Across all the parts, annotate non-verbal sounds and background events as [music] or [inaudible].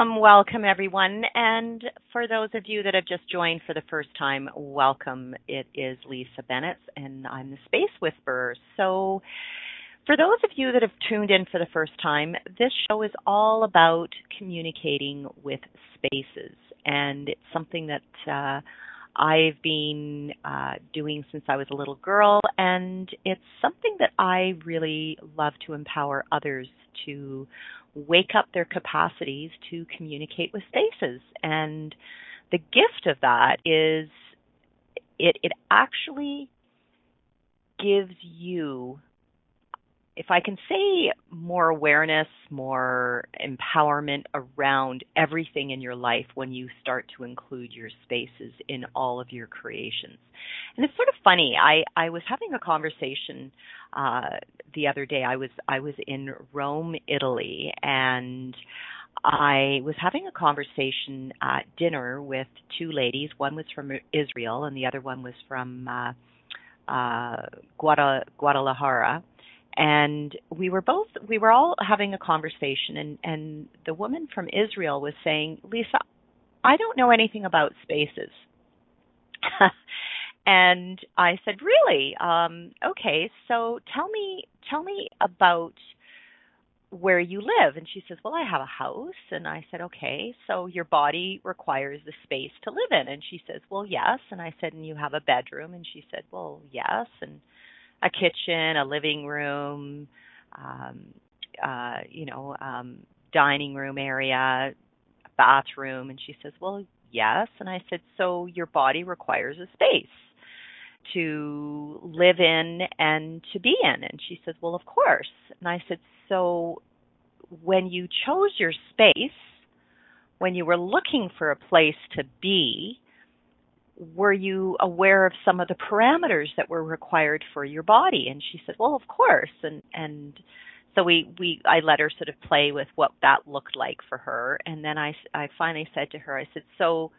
Welcome, welcome everyone. And for those of you that have just joined for the first time, welcome. It is Lisa Bennett and I'm the Space Whisperer. So, for those of you that have tuned in for the first time, this show is all about communicating with spaces. And it's something that uh, I've been uh, doing since I was a little girl. And it's something that I really love to empower others to wake up their capacities to communicate with spaces. And the gift of that is it it actually gives you if I can say more awareness, more empowerment around everything in your life when you start to include your spaces in all of your creations. And it's sort of funny. I, I was having a conversation uh, the other day. I was I was in Rome, Italy, and I was having a conversation at dinner with two ladies. One was from Israel, and the other one was from uh, uh, Guadalajara and we were both we were all having a conversation and and the woman from Israel was saying Lisa I don't know anything about spaces. [laughs] And I said really? Um okay so tell me tell me about where you live. And she says well I have a house. And I said okay so your body requires the space to live in. And she says well yes. And I said and you have a bedroom? And she said well yes. And a kitchen, a living room, um, uh, you know, um, dining room area, bathroom. And she says, Well, yes. And I said, So your body requires a space to live in and to be in. And she says, Well, of course. And I said, So when you chose your space, when you were looking for a place to be, were you aware of some of the parameters that were required for your body? And she said well of course. And and so we we I let her sort of play with what that looked like for her. And then I I finally said to her I said so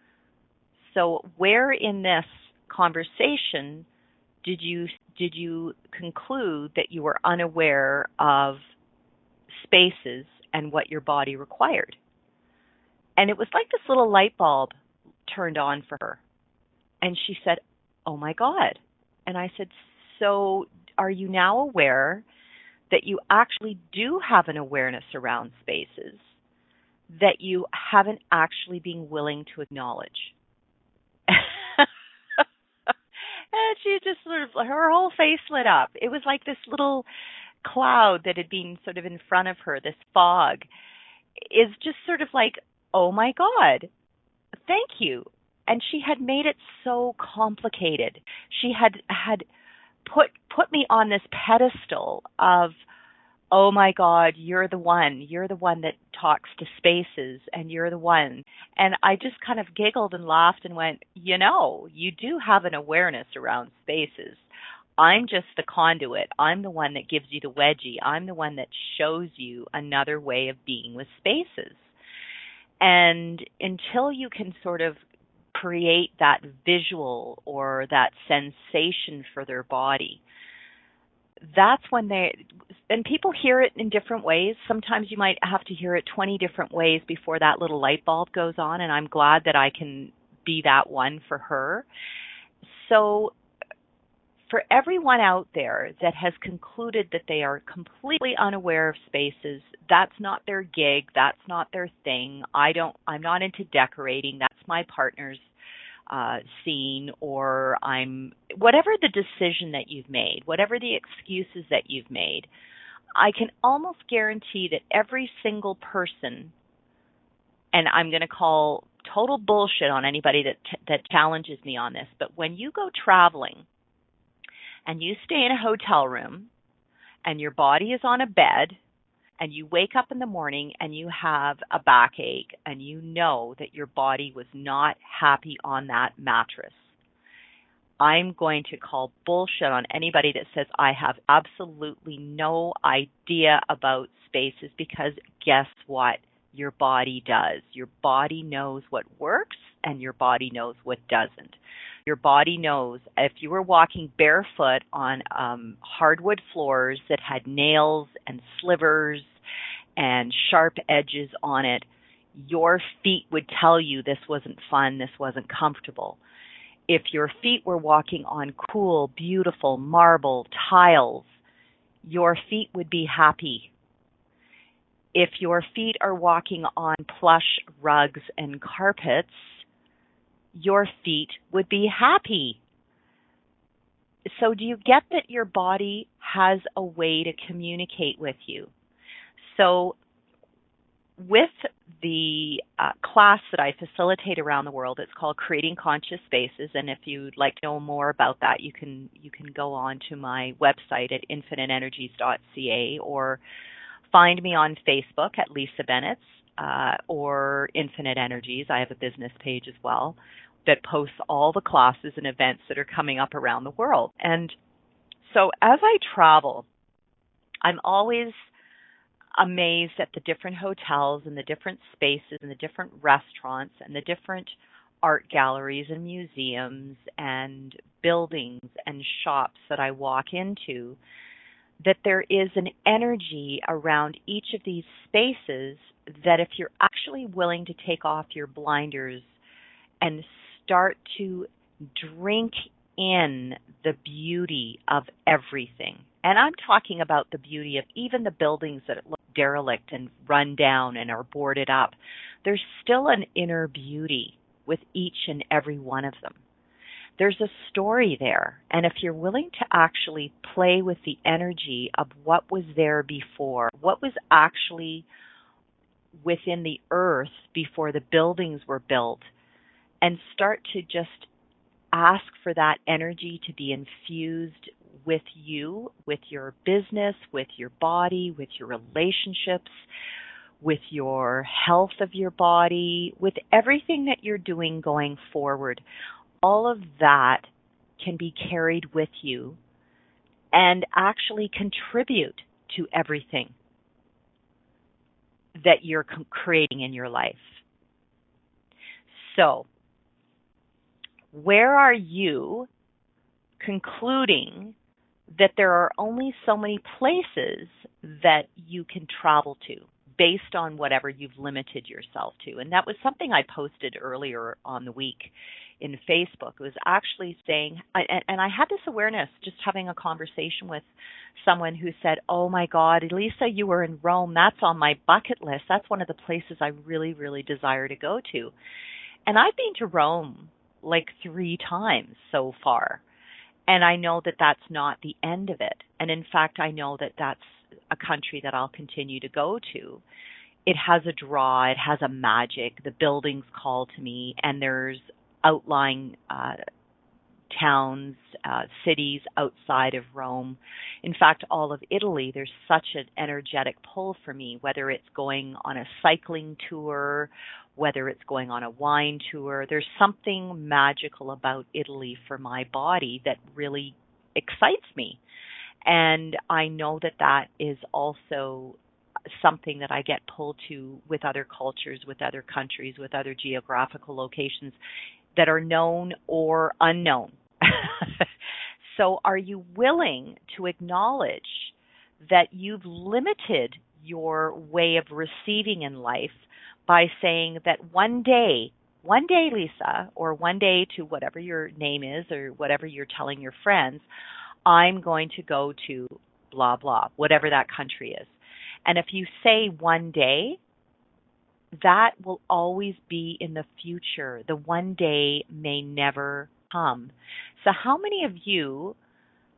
so where in this conversation did you did you conclude that you were unaware of spaces and what your body required? And it was like this little light bulb turned on for her and she said, Oh my God. And I said, So are you now aware that you actually do have an awareness around spaces that you haven't actually been willing to acknowledge? [laughs] and she just sort of, her whole face lit up. It was like this little cloud that had been sort of in front of her, this fog, is just sort of like, oh my God, thank you and she had made it so complicated. She had had put put me on this pedestal of oh my god you're the one. You're the one that talks to spaces and you're the one. And i just kind of giggled and laughed and went you know you do have an awareness around spaces. I'm just the conduit. I'm the one that gives you the wedgie. I'm the one that shows you another way of being with spaces. And until you can sort of create that visual or that sensation for their body. That's when they and people hear it in different ways. Sometimes you might have to hear it 20 different ways before that little light bulb goes on and i'm glad that i can be that one for her. So for everyone out there that has concluded that they are completely unaware of spaces, that's not their gig, that's not their thing. I don't I'm not into decorating, that's my partner's uh scene or I'm whatever the decision that you've made, whatever the excuses that you've made. I can almost guarantee that every single person and I'm going to call total bullshit on anybody that t- that challenges me on this, but when you go traveling and you stay in a hotel room and your body is on a bed and you wake up in the morning and you have a backache and you know that your body was not happy on that mattress, I'm going to call bullshit on anybody that says I have absolutely no idea about spaces because guess what? Your body does. Your body knows what works and your body knows what doesn't. Your body knows if you were walking barefoot on um, hardwood floors that had nails and slivers and sharp edges on it, your feet would tell you this wasn't fun, this wasn't comfortable if your feet were walking on cool, beautiful marble tiles, your feet would be happy. If your feet are walking on plush rugs and carpets, your feet would be happy. So, do you get that your body has a way to communicate with you? So, with the uh, class that I facilitate around the world, it's called Creating Conscious Spaces. And if you'd like to know more about that, you can you can go on to my website at infiniteenergies.ca or find me on Facebook at Lisa Bennett uh, or Infinite Energies. I have a business page as well that posts all the classes and events that are coming up around the world. And so as I travel, I'm always amazed at the different hotels and the different spaces and the different restaurants and the different art galleries and museums and buildings and shops that I walk into that there is an energy around each of these spaces that if you're actually willing to take off your blinders and start to drink in the beauty of everything. And I'm talking about the beauty of even the buildings that look derelict and run down and are boarded up, there's still an inner beauty with each and every one of them. There's a story there. And if you're willing to actually play with the energy of what was there before, what was actually within the earth before the buildings were built, and start to just ask for that energy to be infused with you, with your business, with your body, with your relationships, with your health of your body, with everything that you're doing going forward. All of that can be carried with you and actually contribute to everything that you're creating in your life. So, where are you concluding that there are only so many places that you can travel to based on whatever you've limited yourself to. And that was something I posted earlier on the week in Facebook. It was actually saying, and I had this awareness just having a conversation with someone who said, Oh my God, Lisa, you were in Rome. That's on my bucket list. That's one of the places I really, really desire to go to. And I've been to Rome like three times so far. And I know that that's not the end of it. And in fact, I know that that's a country that I'll continue to go to. It has a draw, it has a magic. The buildings call to me, and there's outlying uh, towns, uh, cities outside of Rome. In fact, all of Italy, there's such an energetic pull for me, whether it's going on a cycling tour whether it's going on a wine tour. There's something magical about Italy for my body that really excites me. And I know that that is also something that I get pulled to with other cultures, with other countries, with other geographical locations that are known or unknown. [laughs] so, are you willing to acknowledge that you've limited your way of receiving in life by saying that one day, one day, Lisa, or one day to whatever your name is or whatever you're telling your friends, I'm going to go to blah, blah, whatever that country is. And if you say one day, that will always be in the future. The one day may never come. So, how many of you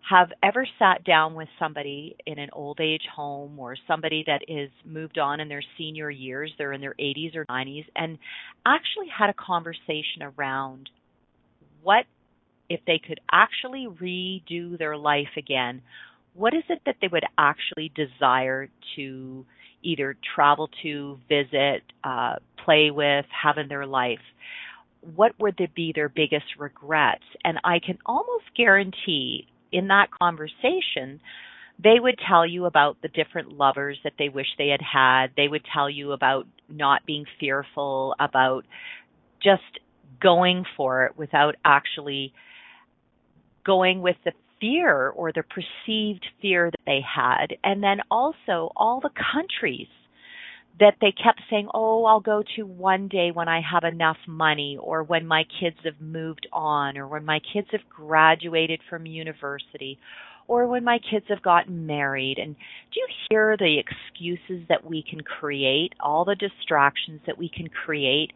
have ever sat down with somebody in an old age home or somebody that is moved on in their senior years, they're in their 80s or 90s, and actually had a conversation around what, if they could actually redo their life again, what is it that they would actually desire to either travel to, visit, uh, play with, have in their life? What would be their biggest regrets? And I can almost guarantee in that conversation, they would tell you about the different lovers that they wish they had had. They would tell you about not being fearful, about just going for it without actually going with the fear or the perceived fear that they had. And then also all the countries that they kept saying, Oh, I'll go to one day when I have enough money, or when my kids have moved on, or when my kids have graduated from university, or when my kids have gotten married. And do you hear the excuses that we can create, all the distractions that we can create?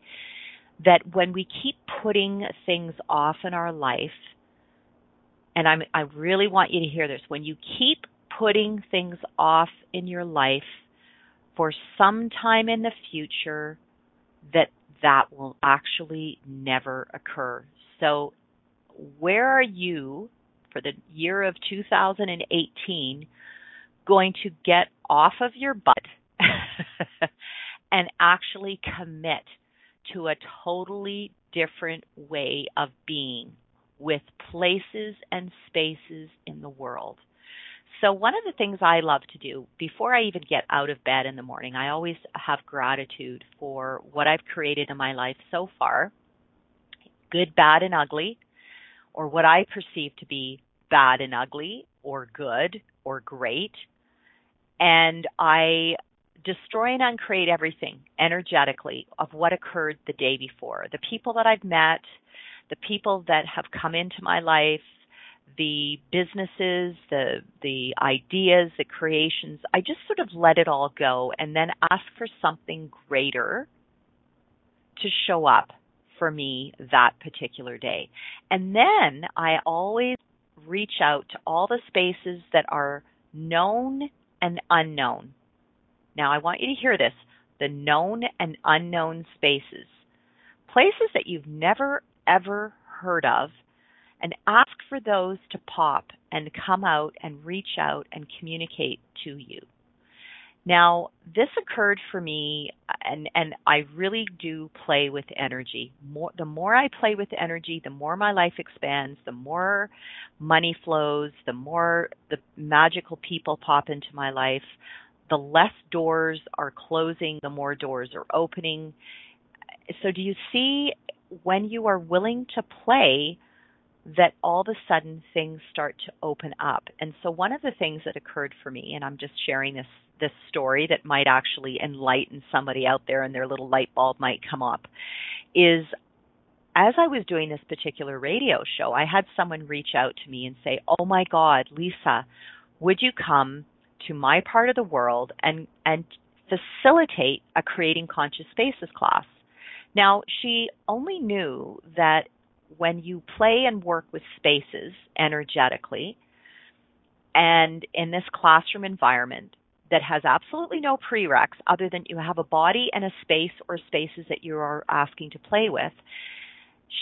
That when we keep putting things off in our life, and I'm, I really want you to hear this, when you keep putting things off in your life for some time in the future, that that will actually never occur. So, where are you for the year of 2018 going to get off of your butt [laughs] and actually commit to a totally different way of being with places and spaces in the world. So, one of the things I love to do before I even get out of bed in the morning, I always have gratitude for what I've created in my life so far good, bad, and ugly, or what I perceive to be bad and ugly, or good, or great. And I destroy and uncreate everything energetically of what occurred the day before. The people that I've met, the people that have come into my life, the businesses, the the ideas, the creations, I just sort of let it all go and then ask for something greater to show up for me that particular day. And then I always reach out to all the spaces that are known and unknown. Now I want you to hear this, the known and unknown spaces. Places that you've never ever heard of and ask for those to pop and come out and reach out and communicate to you. Now, this occurred for me and and I really do play with energy. More the more I play with energy, the more my life expands, the more money flows, the more the magical people pop into my life, the less doors are closing, the more doors are opening. So do you see when you are willing to play that all of a sudden things start to open up. And so one of the things that occurred for me, and I'm just sharing this this story that might actually enlighten somebody out there and their little light bulb might come up, is as I was doing this particular radio show, I had someone reach out to me and say, Oh my God, Lisa, would you come to my part of the world and and facilitate a creating conscious spaces class? Now, she only knew that when you play and work with spaces energetically, and in this classroom environment that has absolutely no prereqs other than you have a body and a space or spaces that you are asking to play with,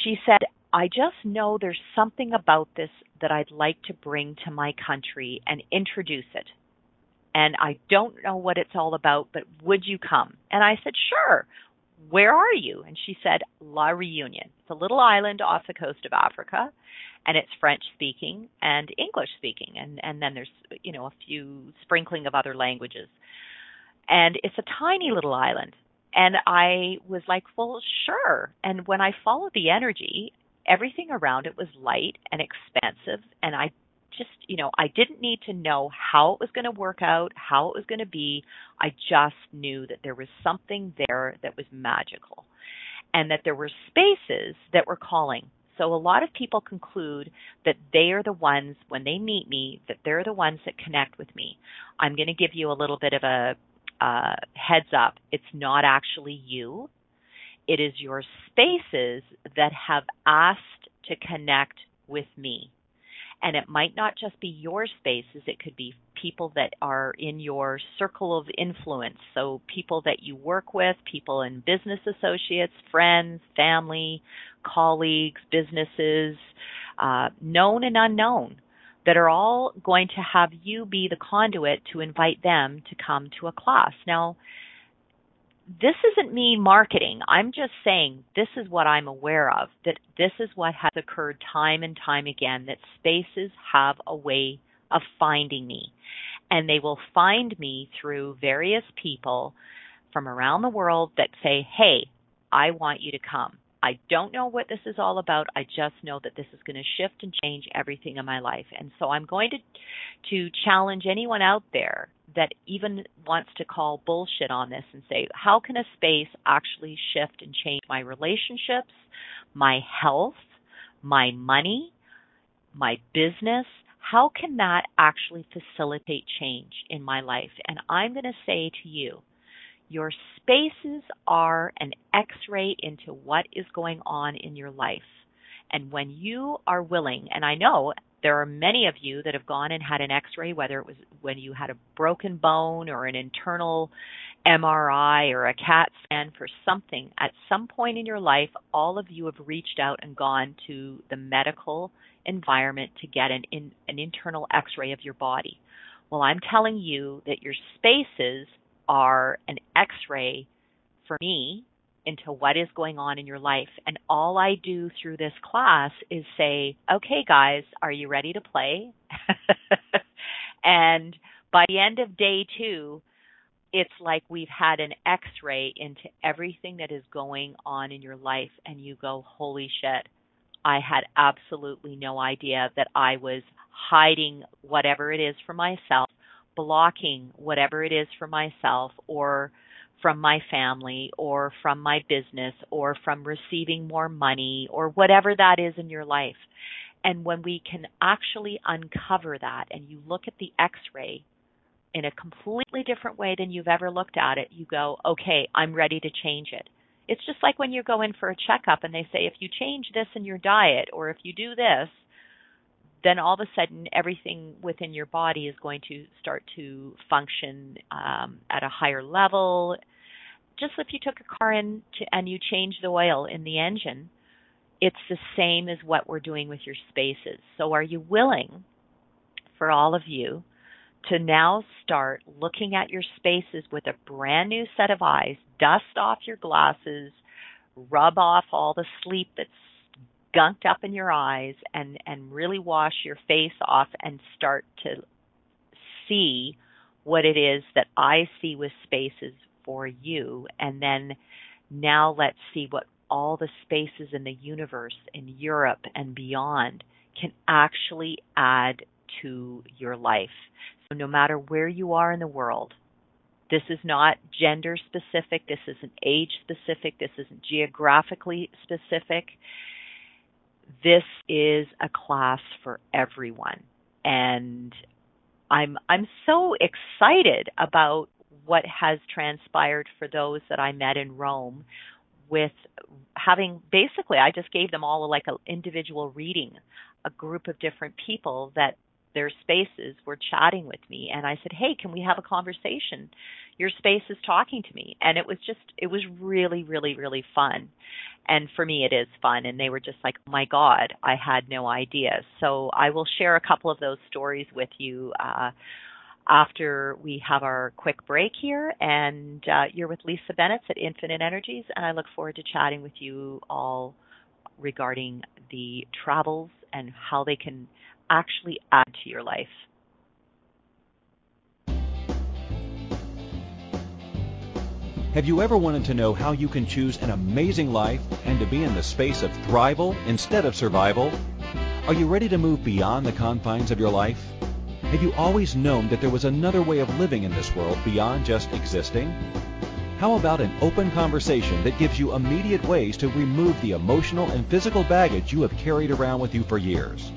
she said, I just know there's something about this that I'd like to bring to my country and introduce it. And I don't know what it's all about, but would you come? And I said, sure where are you? And she said, La Reunion. It's a little island off the coast of Africa, and it's French speaking and English speaking, and and then there's you know a few sprinkling of other languages, and it's a tiny little island. And I was like, well, sure. And when I followed the energy, everything around it was light and expansive, and I just, you know, I didn't need to know how it was going to work out, how it was going to be. I just knew that there was something there that was magical and that there were spaces that were calling. So a lot of people conclude that they are the ones, when they meet me, that they're the ones that connect with me. I'm going to give you a little bit of a uh, heads up. It's not actually you. It is your spaces that have asked to connect with me. And it might not just be your spaces, it could be people that are in your circle of influence. So people that you work with, people in business associates, friends, family, colleagues, businesses, uh, known and unknown. that are all going to have you be the conduit to invite them to come to a class. Now, this isn't me marketing. I'm just saying this is what I'm aware of, that this is what has occurred time and time again, that spaces have a way of finding me. And they will find me through various people from around the world that say, hey, I want you to come. I don't know what this is all about. I just know that this is going to shift and change everything in my life. And so I'm going to to challenge anyone out there that even wants to call bullshit on this and say, how can a space actually shift and change my relationships, my health, my money, my business? How can that actually facilitate change in my life? And I'm going to say to you, your spaces are an x ray into what is going on in your life. And when you are willing, and I know there are many of you that have gone and had an x ray, whether it was when you had a broken bone or an internal MRI or a CAT scan for something, at some point in your life, all of you have reached out and gone to the medical environment to get an, in, an internal x ray of your body. Well, I'm telling you that your spaces are an x ray for me into what is going on in your life. And all I do through this class is say, okay, guys, are you ready to play? [laughs] and by the end of day two, it's like we've had an x ray into everything that is going on in your life. And you go, holy shit, I had absolutely no idea that I was hiding whatever it is for myself blocking whatever it is for myself or from my family or from my business or from receiving more money or whatever that is in your life. And when we can actually uncover that and you look at the x ray in a completely different way than you've ever looked at it, you go, okay, I'm ready to change it. It's just like when you go in for a checkup and they say, if you change this in your diet or if you do this, then all of a sudden everything within your body is going to start to function um, at a higher level. Just if you took a car in to, and you change the oil in the engine, it's the same as what we're doing with your spaces. So, are you willing for all of you to now start looking at your spaces with a brand new set of eyes, dust off your glasses, rub off all the sleep that's gunked up in your eyes and and really wash your face off and start to see what it is that I see with spaces for you. And then now let's see what all the spaces in the universe in Europe and beyond can actually add to your life. So no matter where you are in the world, this is not gender specific, this isn't age specific, this isn't geographically specific this is a class for everyone. And I'm I'm so excited about what has transpired for those that I met in Rome with having basically I just gave them all like an individual reading, a group of different people that their spaces were chatting with me and I said, "Hey, can we have a conversation? Your space is talking to me." And it was just it was really really really fun. And for me it is fun and they were just like, "Oh my god, I had no idea." So I will share a couple of those stories with you uh after we have our quick break here. And uh, you're with Lisa Bennett at Infinite Energies, and I look forward to chatting with you all regarding the travels and how they can actually add to your life. Have you ever wanted to know how you can choose an amazing life and to be in the space of thrival instead of survival? Are you ready to move beyond the confines of your life? Have you always known that there was another way of living in this world beyond just existing? How about an open conversation that gives you immediate ways to remove the emotional and physical baggage you have carried around with you for years?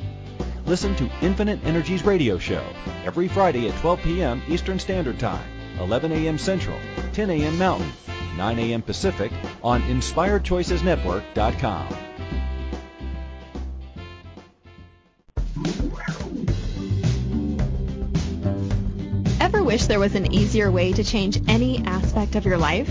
Listen to Infinite Energies radio show every Friday at 12 p.m. Eastern Standard Time, 11 a.m. Central, 10 a.m. Mountain, 9 a.m. Pacific on InspiredChoicesNetwork.com. Ever wish there was an easier way to change any aspect of your life?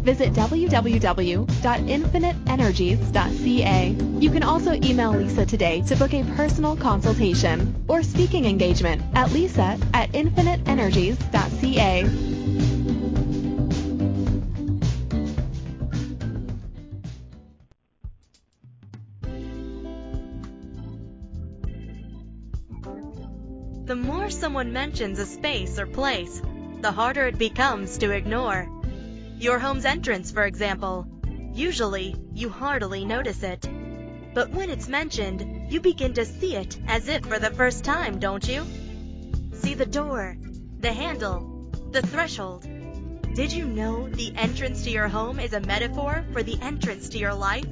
visit www.infiniteenergies.ca. You can also email Lisa today to book a personal consultation or speaking engagement at lisa at infiniteenergies.ca. The more someone mentions a space or place, the harder it becomes to ignore. Your home's entrance, for example. Usually, you hardly notice it. But when it's mentioned, you begin to see it as if for the first time, don't you? See the door, the handle, the threshold. Did you know the entrance to your home is a metaphor for the entrance to your life?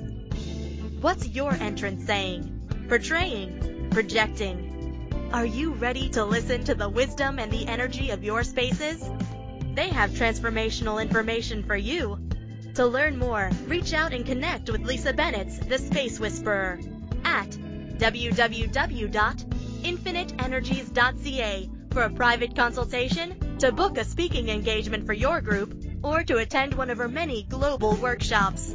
What's your entrance saying, portraying, projecting? Are you ready to listen to the wisdom and the energy of your spaces? They have transformational information for you. To learn more, reach out and connect with Lisa Bennett's The Space Whisperer at www.infiniteenergies.ca for a private consultation, to book a speaking engagement for your group, or to attend one of her many global workshops.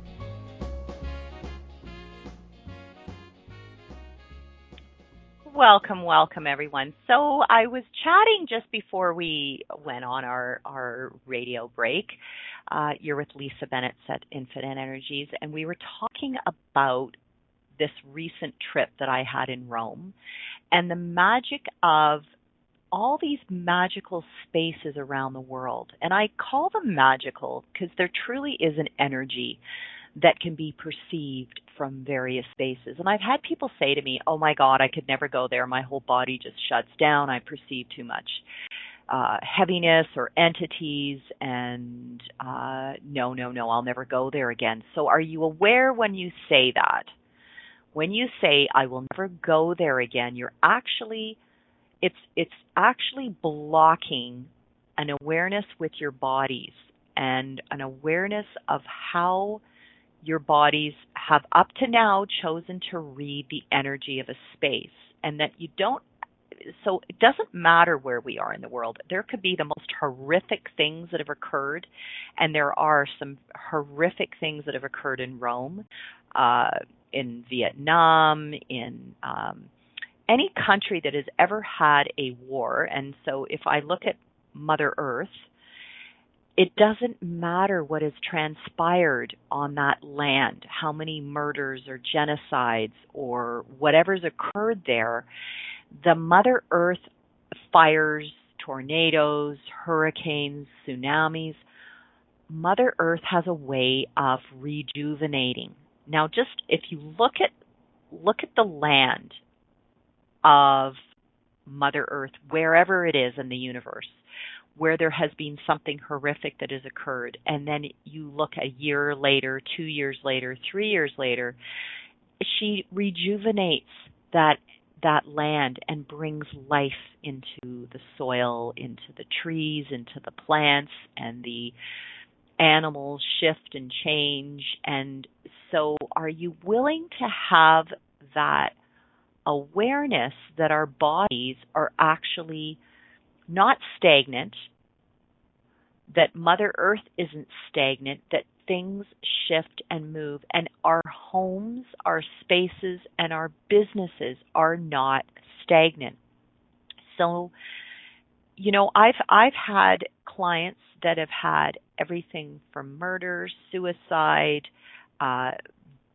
Welcome, welcome everyone. So I was chatting just before we went on our, our radio break. Uh, you're with Lisa Bennett at Infinite Energies, and we were talking about this recent trip that I had in Rome and the magic of all these magical spaces around the world. And I call them magical because there truly is an energy that can be perceived from various spaces. And I've had people say to me, "Oh my God, I could never go there. My whole body just shuts down. I perceive too much uh, heaviness or entities, and uh, no, no, no, I'll never go there again." So, are you aware when you say that? When you say, "I will never go there again," you're actually it's it's actually blocking an awareness with your bodies and an awareness of how your bodies have up to now chosen to read the energy of a space and that you don't so it doesn't matter where we are in the world. There could be the most horrific things that have occurred, and there are some horrific things that have occurred in Rome, uh, in Vietnam, in um, any country that has ever had a war. And so if I look at Mother Earth, it doesn't matter what has transpired on that land, how many murders or genocides or whatever's occurred there, the Mother Earth fires, tornadoes, hurricanes, tsunamis, Mother Earth has a way of rejuvenating. Now just if you look at look at the land of Mother Earth wherever it is in the universe where there has been something horrific that has occurred. And then you look a year later, 2 years later, 3 years later, she rejuvenates that that land and brings life into the soil, into the trees, into the plants and the animals shift and change. And so are you willing to have that awareness that our bodies are actually not stagnant, that Mother Earth isn't stagnant, that things shift and move, and our homes, our spaces, and our businesses are not stagnant. So, you know, I've I've had clients that have had everything from murder, suicide, uh,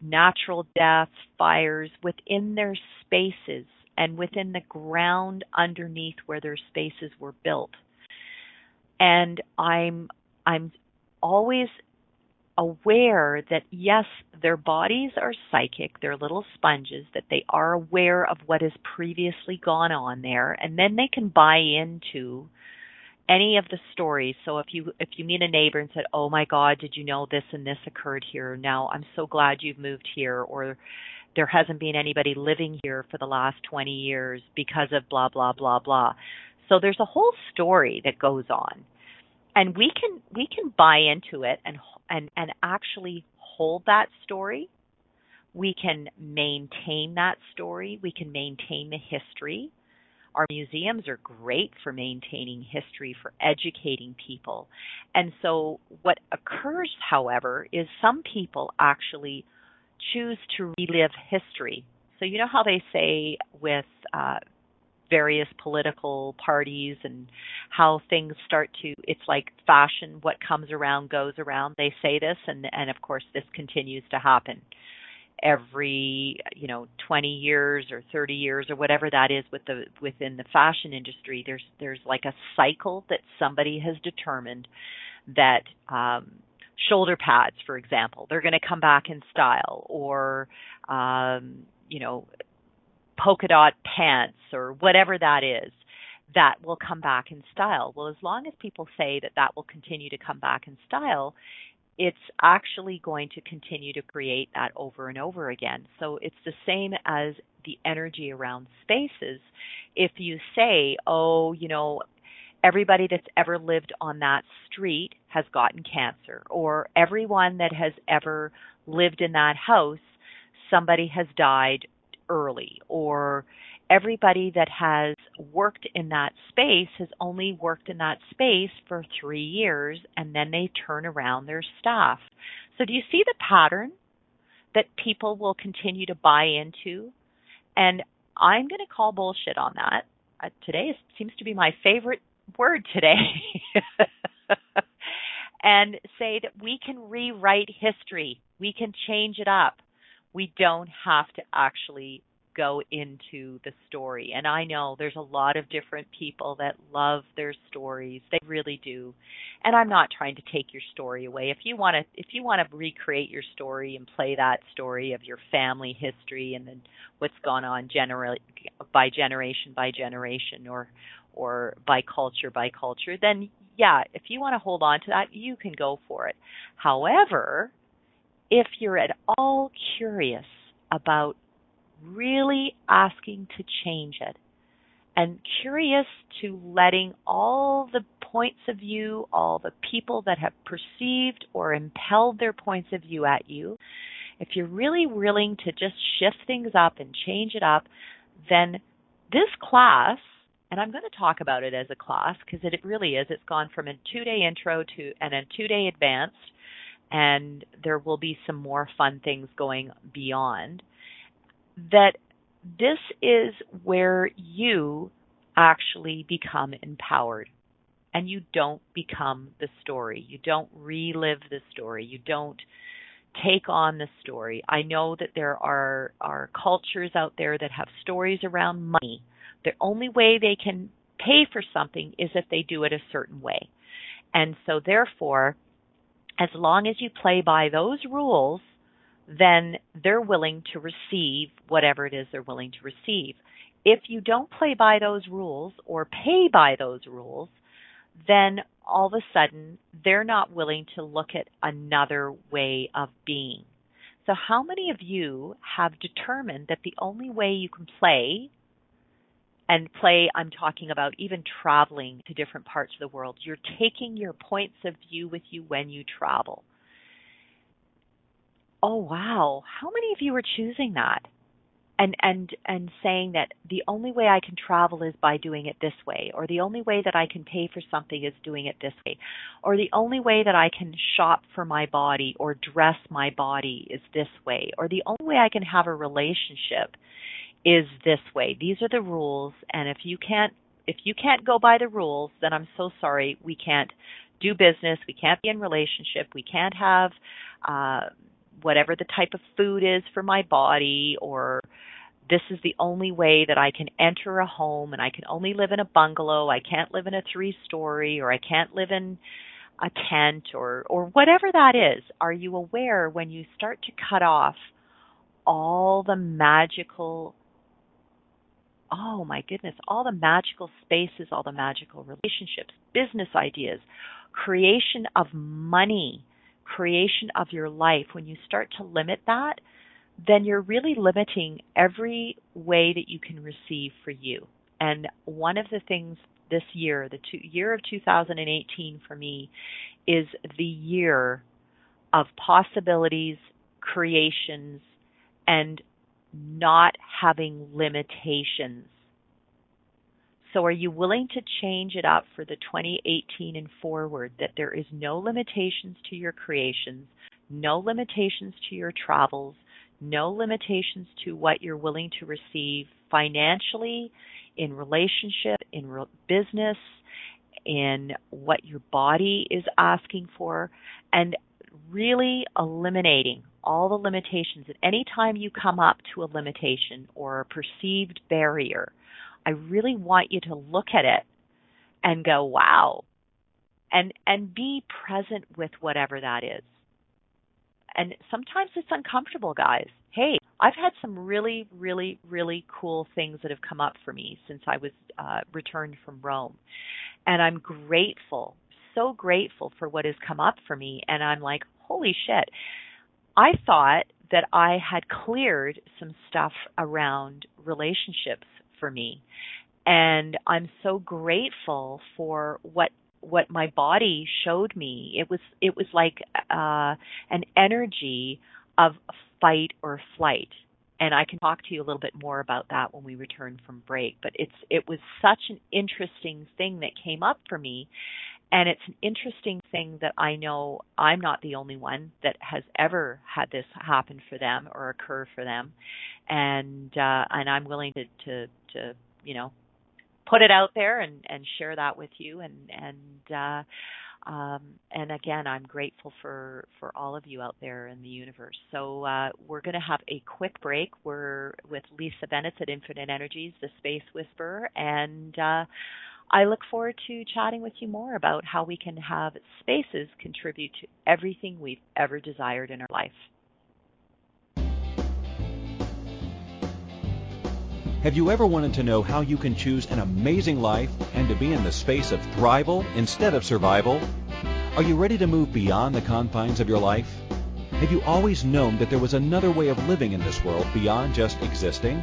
natural deaths, fires within their spaces and within the ground underneath where their spaces were built. And I'm I'm always aware that yes, their bodies are psychic, they're little sponges, that they are aware of what has previously gone on there, and then they can buy into any of the stories. So if you if you meet a neighbor and said, "Oh my God, did you know this and this occurred here? Now I'm so glad you've moved here," or there hasn't been anybody living here for the last 20 years because of blah blah blah blah. So there's a whole story that goes on. And we can we can buy into it and and and actually hold that story. We can maintain that story. We can maintain the history. Our museums are great for maintaining history, for educating people. And so, what occurs, however, is some people actually choose to relive history. So you know how they say with uh, various political parties and how things start to it's like fashion what comes around goes around they say this and and of course this continues to happen every you know 20 years or 30 years or whatever that is with the within the fashion industry there's there's like a cycle that somebody has determined that um shoulder pads, for example, they're going to come back in style, or um, you know, polka dot pants, or whatever that is, that will come back in style. Well, as long as people say that that will continue to come back in style, it's actually going to continue to create that over and over again. So it's the same as the energy around spaces. If you say, oh, you know, everybody that's ever lived on that street has gotten cancer, or everyone that has ever lived in that house, somebody has died early, or everybody that has worked in that space has only worked in that space for three years and then they turn around their staff. So, do you see the pattern that people will continue to buy into? And I'm going to call bullshit on that. Uh, today seems to be my favorite word today [laughs] and say that we can rewrite history. We can change it up. We don't have to actually go into the story. And I know there's a lot of different people that love their stories. They really do. And I'm not trying to take your story away. If you want to if you want to recreate your story and play that story of your family history and then what's gone on generally by generation by generation or or by culture by culture, then yeah, if you want to hold on to that, you can go for it. However, if you're at all curious about really asking to change it and curious to letting all the points of view, all the people that have perceived or impelled their points of view at you, if you're really willing to just shift things up and change it up, then this class, and I'm going to talk about it as a class because it really is, it's gone from a two day intro to and a two day advanced, and there will be some more fun things going beyond that this is where you actually become empowered and you don't become the story. You don't relive the story. You don't take on the story. I know that there are are cultures out there that have stories around money. The only way they can pay for something is if they do it a certain way. And so therefore, as long as you play by those rules, then they're willing to receive whatever it is they're willing to receive. If you don't play by those rules or pay by those rules, then all of a sudden they're not willing to look at another way of being. So, how many of you have determined that the only way you can play, and play, I'm talking about even traveling to different parts of the world, you're taking your points of view with you when you travel? oh wow, how many of you are choosing that? And and and saying that the only way I can travel is by doing it this way, or the only way that I can pay for something is doing it this way, or the only way that I can shop for my body or dress my body is this way, or the only way I can have a relationship is this way. These are the rules, and if you can't if you can't go by the rules, then I'm so sorry. We can't do business. We can't be in relationship. We can't have uh, whatever the type of food is for my body or this is the only way that I can enter a home and I can only live in a bungalow. I can't live in a three story or I can't live in a tent or or whatever that is. Are you aware when you start to cut off all the magical oh my goodness, all the magical spaces, all the magical relationships, business ideas, creation of money, creation of your life, when you start to limit that, then you're really limiting every way that you can receive for you. And one of the things this year, the two, year of 2018 for me, is the year of possibilities, creations, and not having limitations. So, are you willing to change it up for the 2018 and forward that there is no limitations to your creations, no limitations to your travels, no limitations to what you're willing to receive financially, in relationship, in re- business, in what your body is asking for, and really eliminating all the limitations. At any time you come up to a limitation or a perceived barrier, I really want you to look at it and go, wow, and and be present with whatever that is. And sometimes it's uncomfortable, guys. Hey, I've had some really, really, really cool things that have come up for me since I was uh, returned from Rome. And I'm grateful, so grateful for what has come up for me. And I'm like, holy shit. I thought that I had cleared some stuff around relationships for me. And I'm so grateful for what what my body showed me. It was it was like uh, an energy of fight or flight. And I can talk to you a little bit more about that when we return from break. But it's it was such an interesting thing that came up for me. And it's an interesting thing that I know I'm not the only one that has ever had this happen for them or occur for them. And uh and I'm willing to to to, you know, put it out there and, and share that with you and and uh, um, and again, I'm grateful for for all of you out there in the universe. So uh, we're going to have a quick break. We're with Lisa Bennett at Infinite Energies, the Space Whisperer, and uh, I look forward to chatting with you more about how we can have spaces contribute to everything we've ever desired in our life. Have you ever wanted to know how you can choose an amazing life and to be in the space of thrival instead of survival? Are you ready to move beyond the confines of your life? Have you always known that there was another way of living in this world beyond just existing?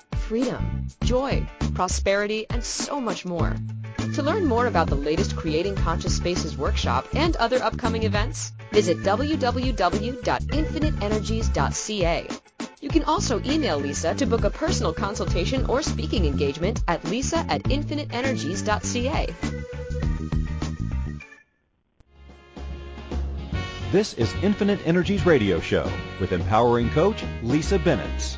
freedom, joy, prosperity, and so much more. To learn more about the latest Creating Conscious Spaces workshop and other upcoming events, visit www.infiniteenergies.ca. You can also email Lisa to book a personal consultation or speaking engagement at lisa at infiniteenergies.ca. This is Infinite Energies Radio Show with empowering coach Lisa Bennett.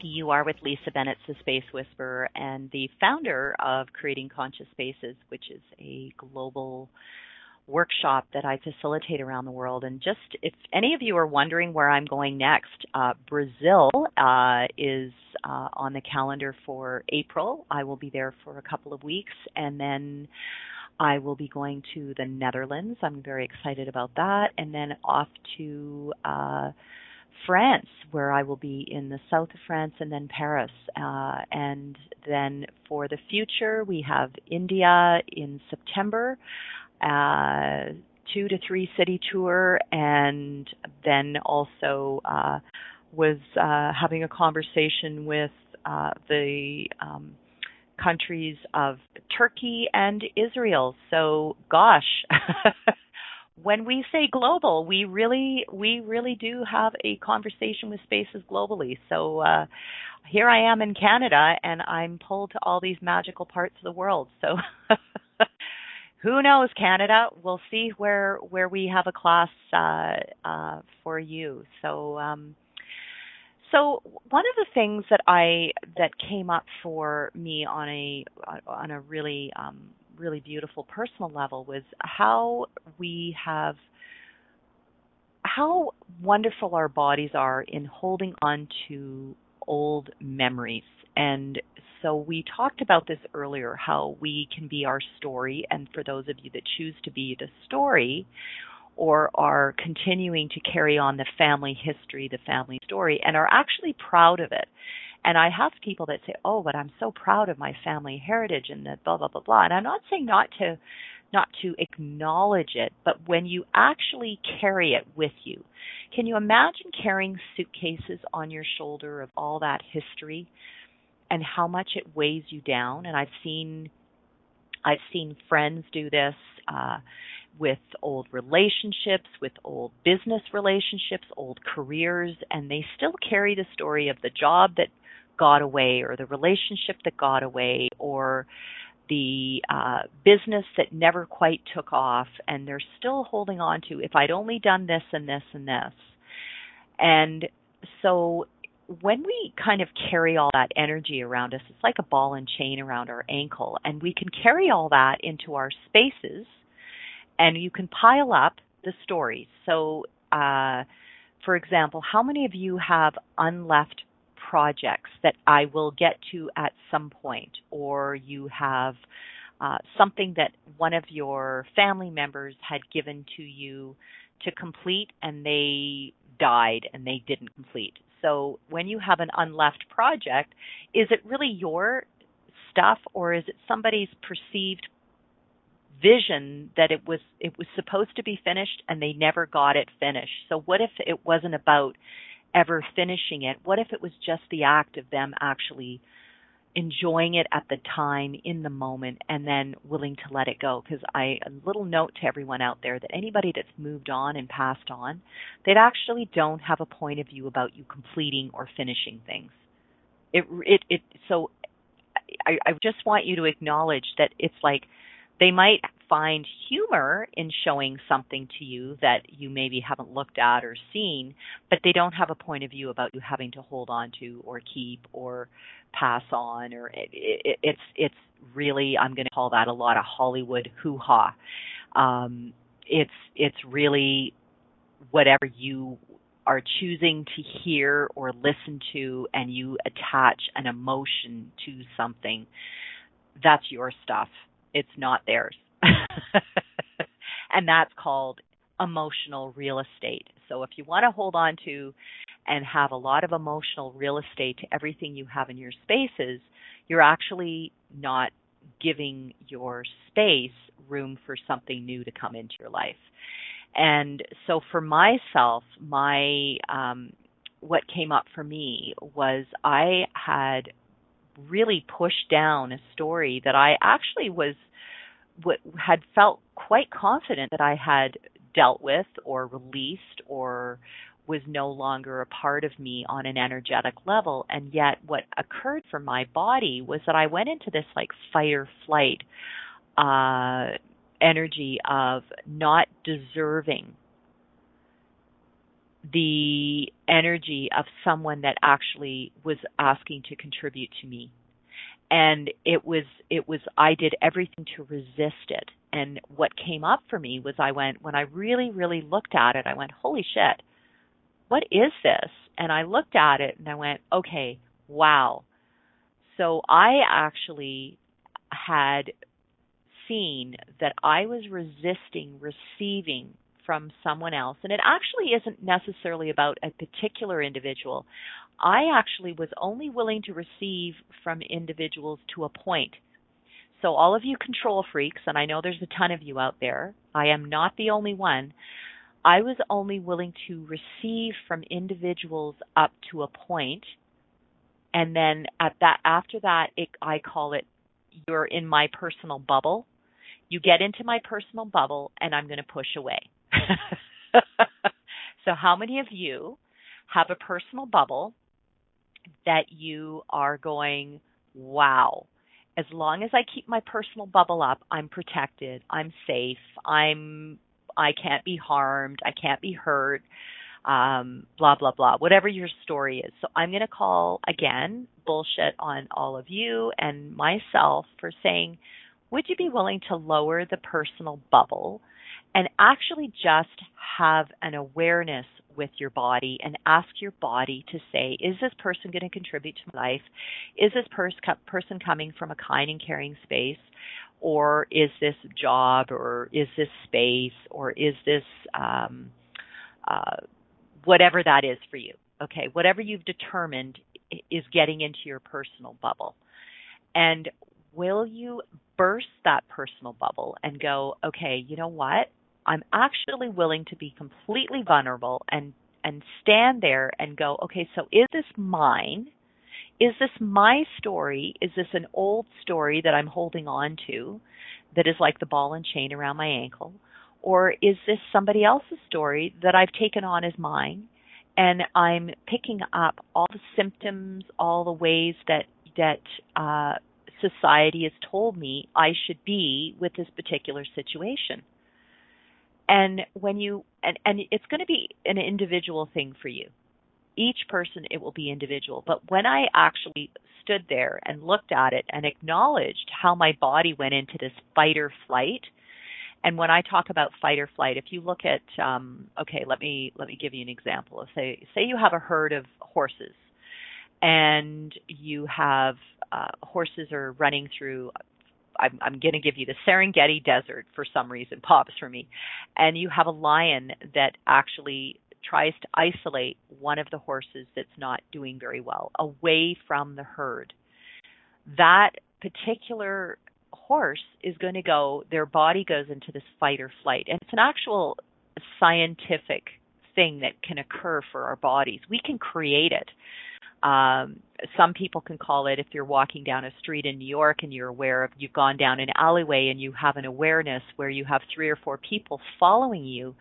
You are with Lisa Bennett, the Space Whisperer, and the founder of Creating Conscious Spaces, which is a global workshop that I facilitate around the world. And just if any of you are wondering where I'm going next, uh, Brazil uh, is uh, on the calendar for April. I will be there for a couple of weeks and then I will be going to the Netherlands. I'm very excited about that. And then off to uh, France, where I will be in the south of France and then Paris. Uh, and then for the future, we have India in September, uh, two to three city tour, and then also uh, was uh, having a conversation with uh, the um, countries of Turkey and Israel. So, gosh, [laughs] when we say global, we really we really do have a conversation with spaces globally. So, uh, here I am in Canada, and I'm pulled to all these magical parts of the world. So. [laughs] who knows canada we'll see where where we have a class uh, uh, for you so um, so one of the things that I that came up for me on a on a really um, really beautiful personal level was how we have how wonderful our bodies are in holding on to old memories. And so we talked about this earlier how we can be our story and for those of you that choose to be the story or are continuing to carry on the family history, the family story, and are actually proud of it. And I have people that say, "Oh, but I'm so proud of my family heritage and the blah blah blah blah." And I'm not saying not to not to acknowledge it, but when you actually carry it with you, can you imagine carrying suitcases on your shoulder of all that history and how much it weighs you down? And I've seen I've seen friends do this. Uh, with old relationships, with old business relationships, old careers, and they still carry the story of the job that got away or the relationship that got away or the uh, business that never quite took off and they're still holding on to if I'd only done this and this and this. And so when we kind of carry all that energy around us, it's like a ball and chain around our ankle, and we can carry all that into our spaces and you can pile up the stories. So, uh, for example, how many of you have unleft projects that I will get to at some point, or you have uh, something that one of your family members had given to you to complete and they died and they didn't complete. So when you have an unleft project, is it really your stuff or is it somebody's perceived vision that it was it was supposed to be finished and they never got it finished. So what if it wasn't about ever finishing it? What if it was just the act of them actually enjoying it at the time in the moment and then willing to let it go because I a little note to everyone out there that anybody that's moved on and passed on they actually don't have a point of view about you completing or finishing things it it it so I I just want you to acknowledge that it's like they might find humor in showing something to you that you maybe haven't looked at or seen, but they don't have a point of view about you having to hold on to or keep or pass on or it, it, it's it's really I'm going to call that a lot of Hollywood hoo-ha. Um, it's it's really whatever you are choosing to hear or listen to and you attach an emotion to something that's your stuff it's not theirs. [laughs] and that's called emotional real estate. So if you want to hold on to and have a lot of emotional real estate to everything you have in your spaces, you're actually not giving your space room for something new to come into your life. And so for myself, my um, what came up for me was I had really pushed down a story that I actually was had felt quite confident that I had dealt with or released or was no longer a part of me on an energetic level. And yet what occurred for my body was that I went into this like or flight uh energy of not deserving the energy of someone that actually was asking to contribute to me and it was it was I did everything to resist it and what came up for me was I went when I really really looked at it I went holy shit what is this and I looked at it and I went okay wow. So I actually had seen that I was resisting receiving from someone else. And it actually isn't necessarily about a particular individual. I actually was only willing to receive from individuals to a point. So, all of you control freaks, and I know there's a ton of you out there, I am not the only one. I was only willing to receive from individuals up to a point. and then at that after that, it, I call it you're in my personal bubble. You get into my personal bubble, and I'm going to push away. [laughs] so, how many of you have a personal bubble that you are going, wow, as long as I keep my personal bubble up, I'm protected, I'm safe, I'm I can't be harmed, I can't be hurt, um, blah blah blah, whatever your story is. So I'm going to call again bullshit on all of you and myself for saying, would you be willing to lower the personal bubble and actually just have an awareness with your body and ask your body to say, is this person going to contribute to my life? Is this pers- person coming from a kind and caring space? Or is this job or is this space or is this um, uh, whatever that is for you? Okay, whatever you've determined is getting into your personal bubble. And will you burst that personal bubble and go, okay, you know what? I'm actually willing to be completely vulnerable and and stand there and go, okay, so is this mine? Is this my story? Is this an old story that I'm holding on to that is like the ball and chain around my ankle? Or is this somebody else's story that I've taken on as mine and I'm picking up all the symptoms, all the ways that that uh, society has told me I should be with this particular situation? And when you and and it's going to be an individual thing for you. Each person it will be individual. But when I actually stood there and looked at it and acknowledged how my body went into this fight or flight, and when I talk about fight or flight, if you look at um, okay, let me let me give you an example. Say say you have a herd of horses, and you have uh, horses are running through I'm, I'm going to give you the Serengeti Desert for some reason pops for me, and you have a lion that actually tries to isolate one of the horses that's not doing very well away from the herd. That particular horse is going to go, their body goes into this fight or flight. And it's an actual scientific thing that can occur for our bodies. We can create it. Um, some people can call it if you're walking down a street in New York and you're aware of you've gone down an alleyway and you have an awareness where you have three or four people following you.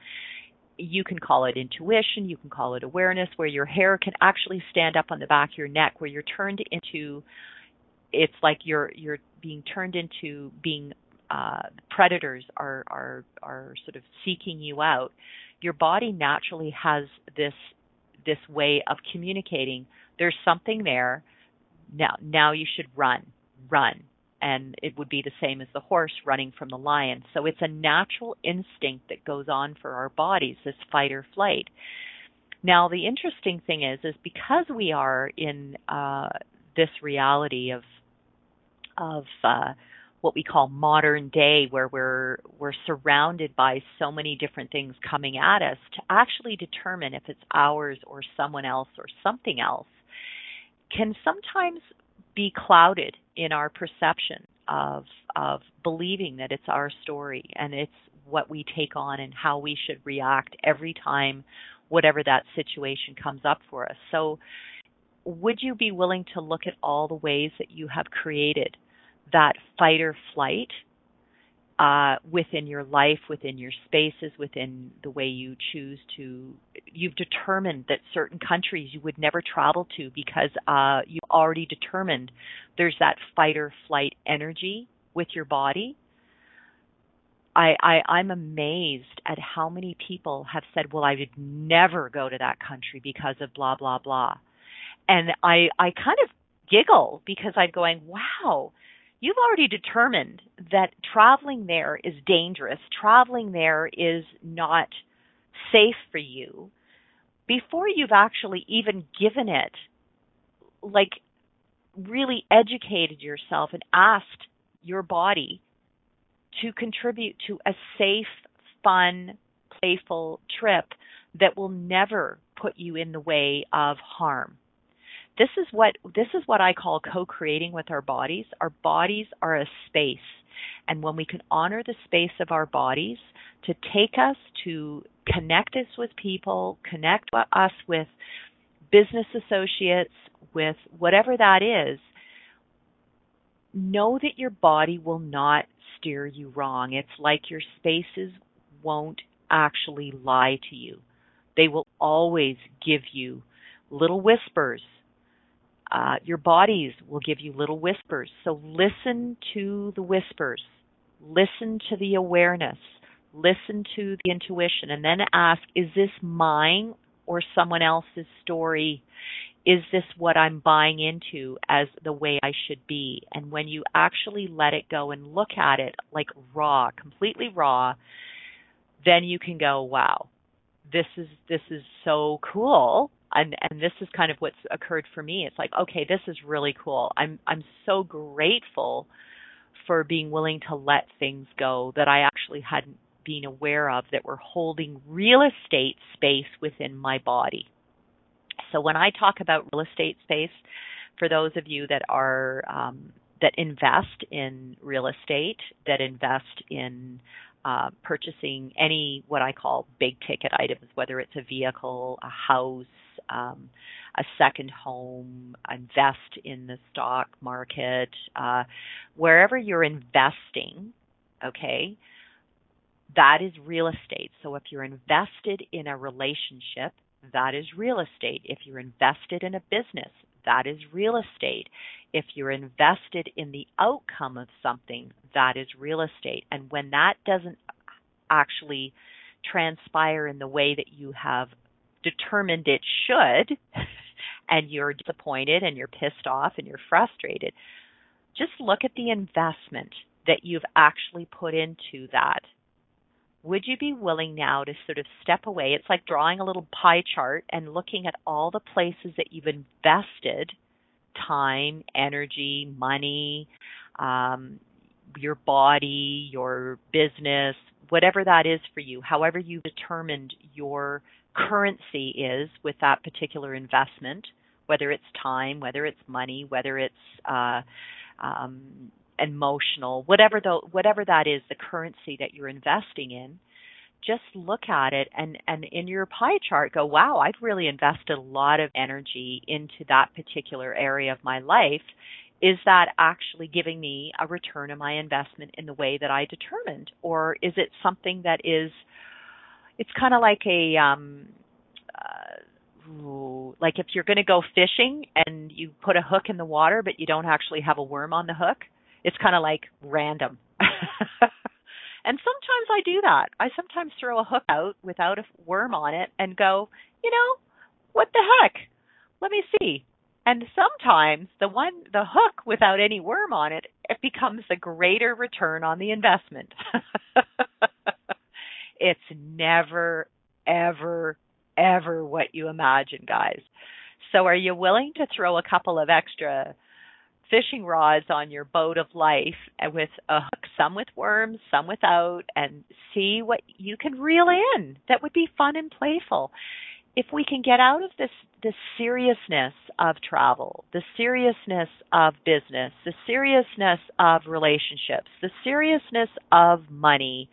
You can call it intuition, you can call it awareness, where your hair can actually stand up on the back of your neck, where you're turned into it's like you're you're being turned into being uh, predators are are are sort of seeking you out. Your body naturally has this this way of communicating there's something there. Now, now you should run, run. And it would be the same as the horse running from the lion. So it's a natural instinct that goes on for our bodies, this fight or flight. Now, the interesting thing is, is because we are in uh, this reality of of uh, what we call modern day where we're we're surrounded by so many different things coming at us to actually determine if it's ours or someone else or something else can sometimes be clouded in our perception of of believing that it's our story and it's what we take on and how we should react every time whatever that situation comes up for us. So would you be willing to look at all the ways that you have created that fight or flight uh, within your life, within your spaces, within the way you choose to. You've determined that certain countries you would never travel to because uh, you've already determined there's that fight or flight energy with your body. I, I I'm amazed at how many people have said, "Well, I would never go to that country because of blah blah blah," and I I kind of giggle because I'm going, "Wow." You've already determined that traveling there is dangerous, traveling there is not safe for you, before you've actually even given it like really educated yourself and asked your body to contribute to a safe, fun, playful trip that will never put you in the way of harm. This is what this is what I call co-creating with our bodies. Our bodies are a space. And when we can honor the space of our bodies to take us to connect us with people, connect us with business associates, with whatever that is, know that your body will not steer you wrong. It's like your spaces won't actually lie to you. They will always give you little whispers. Uh, your bodies will give you little whispers. So listen to the whispers. Listen to the awareness. Listen to the intuition and then ask, is this mine or someone else's story? Is this what I'm buying into as the way I should be? And when you actually let it go and look at it like raw, completely raw, then you can go, wow, this is this is so cool. And and this is kind of what's occurred for me. It's like, okay, this is really cool. I'm I'm so grateful for being willing to let things go that I actually hadn't been aware of that were holding real estate space within my body. So when I talk about real estate space, for those of you that are um, that invest in real estate, that invest in uh, purchasing any what I call big ticket items, whether it's a vehicle, a house, um, a second home, invest in the stock market, uh, wherever you're investing, okay, that is real estate. So if you're invested in a relationship, that is real estate. If you're invested in a business, that is real estate. If you're invested in the outcome of something, that is real estate. And when that doesn't actually transpire in the way that you have determined it should, [laughs] and you're disappointed and you're pissed off and you're frustrated, just look at the investment that you've actually put into that would you be willing now to sort of step away? It's like drawing a little pie chart and looking at all the places that you've invested time, energy, money, um, your body, your business, whatever that is for you, however you've determined your currency is with that particular investment, whether it's time, whether it's money, whether it's uh, um, emotional, whatever the whatever that is, the currency that you're investing in, just look at it and and in your pie chart go, wow, I've really invested a lot of energy into that particular area of my life. Is that actually giving me a return on my investment in the way that I determined, or is it something that is? It's kind of like a um, uh, like if you're going to go fishing and you put a hook in the water, but you don't actually have a worm on the hook it's kind of like random. [laughs] and sometimes I do that. I sometimes throw a hook out without a worm on it and go, you know, what the heck? Let me see. And sometimes the one the hook without any worm on it, it becomes a greater return on the investment. [laughs] it's never ever ever what you imagine, guys. So are you willing to throw a couple of extra fishing rods on your boat of life with a hook, some with worms, some without, and see what you can reel in. That would be fun and playful. If we can get out of this the seriousness of travel, the seriousness of business, the seriousness of relationships, the seriousness of money,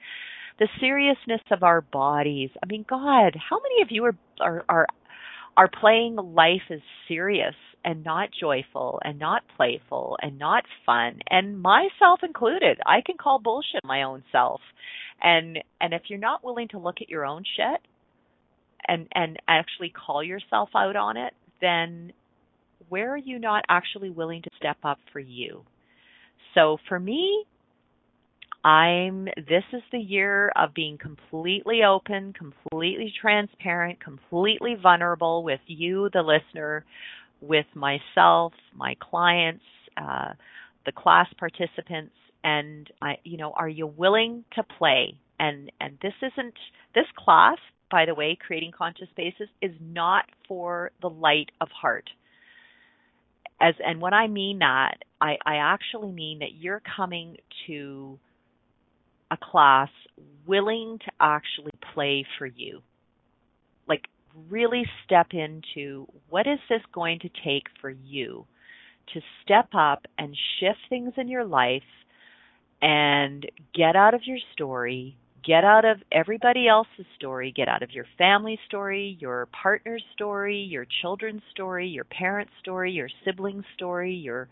the seriousness of our bodies. I mean, God, how many of you are are are, are playing life as serious and not joyful and not playful and not fun? And myself included. I can call bullshit my own self. And and if you're not willing to look at your own shit and and actually call yourself out on it then where are you not actually willing to step up for you? So for me I'm this is the year of being completely open, completely transparent, completely vulnerable with you the listener with myself, my clients, uh, the class participants, and I, you know, are you willing to play? And and this isn't this class, by the way, creating conscious spaces is not for the light of heart. as and when I mean that, I, I actually mean that you're coming to a class willing to actually play for you. Like really step into what is this going to take for you to step up and shift things in your life and get out of your story, get out of everybody else's story, get out of your family story, your partner's story, your children's story, your parents' story, your siblings' story, your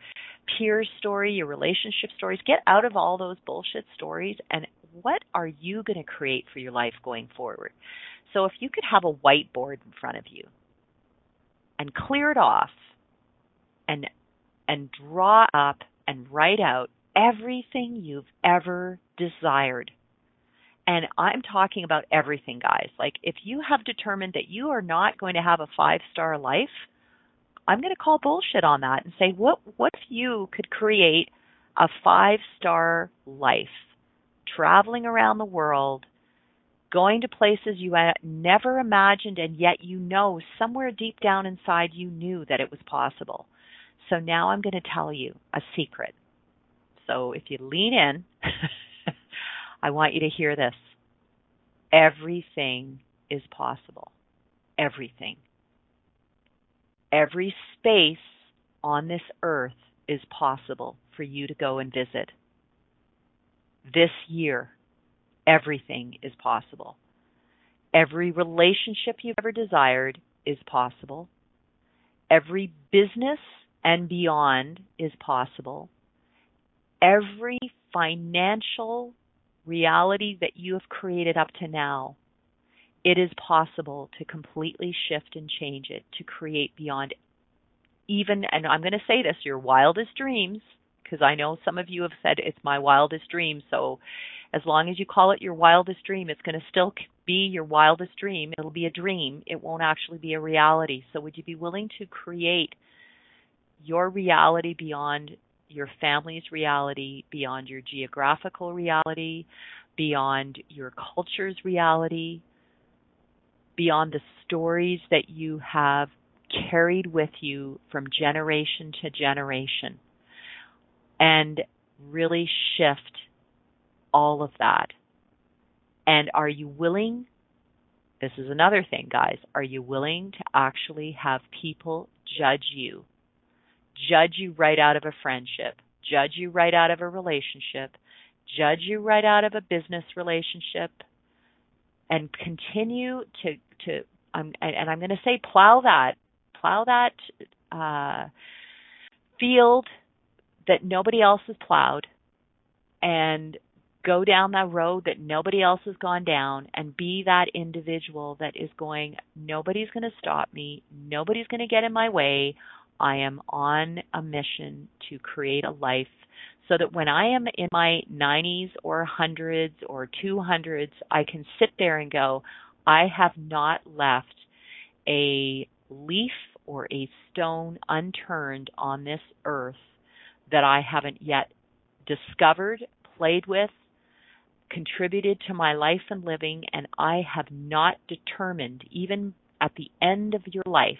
peer story, your relationship stories. Get out of all those bullshit stories and what are you going to create for your life going forward? So if you could have a whiteboard in front of you and clear it off and and draw up and write out everything you've ever desired. And I'm talking about everything, guys. Like if you have determined that you are not going to have a five-star life, I'm going to call bullshit on that and say, what what if you could create a five-star life, traveling around the world, going to places you never imagined and yet you know somewhere deep down inside you knew that it was possible. So now I'm going to tell you a secret. So if you lean in, [laughs] I want you to hear this. Everything is possible. Everything. Every space on this earth is possible for you to go and visit. This year, everything is possible. Every relationship you've ever desired is possible. Every business and beyond is possible. Every financial reality that you have created up to now, it is possible to completely shift and change it to create beyond even, and I'm going to say this, your wildest dreams, because I know some of you have said it's my wildest dream. So as long as you call it your wildest dream, it's going to still be your wildest dream. It'll be a dream. It won't actually be a reality. So would you be willing to create your reality beyond your family's reality, beyond your geographical reality, beyond your culture's reality, beyond the stories that you have carried with you from generation to generation, and really shift all of that. And are you willing? This is another thing, guys. Are you willing to actually have people judge you judge you right out of a friendship, judge you right out of a relationship, judge you right out of a business relationship, and continue to to um, and I'm going to say plow that plow that uh, field that nobody else has plowed, and go down that road that nobody else has gone down and be that individual that is going, nobody's going to stop me. Nobody's going to get in my way. I am on a mission to create a life so that when I am in my 90s or 100s or 200s, I can sit there and go, I have not left a leaf or a stone unturned on this earth that I haven't yet discovered, played with, contributed to my life and living, and I have not determined, even at the end of your life,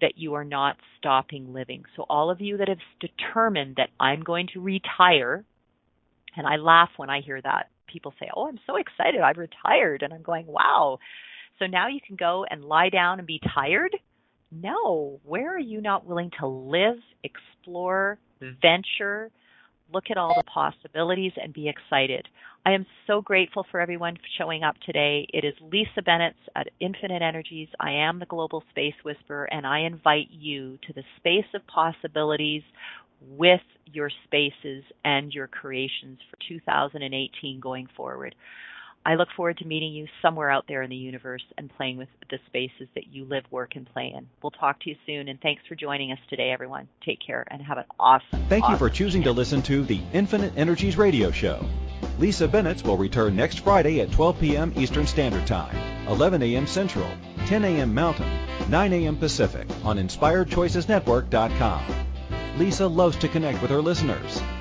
that you are not stopping living. So, all of you that have determined that I'm going to retire, and I laugh when I hear that. People say, Oh, I'm so excited, I've retired. And I'm going, Wow. So now you can go and lie down and be tired? No. Where are you not willing to live, explore, hmm. venture, look at all the possibilities and be excited. I am so grateful for everyone showing up today. It is Lisa Bennett at Infinite Energies. I am the Global Space Whisperer, and I invite you to the space of possibilities with your spaces and your creations for 2018 going forward. I look forward to meeting you somewhere out there in the universe and playing with the spaces that you live, work, and play in. We'll talk to you soon, and thanks for joining us today, everyone. Take care and have an awesome. Thank awesome you for choosing weekend. to listen to the Infinite Energies radio show. Lisa Bennett will return next Friday at 12 p.m. Eastern Standard Time, 11 a.m. Central, 10 a.m. Mountain, 9 a.m. Pacific on InspiredChoicesNetwork.com. Lisa loves to connect with her listeners.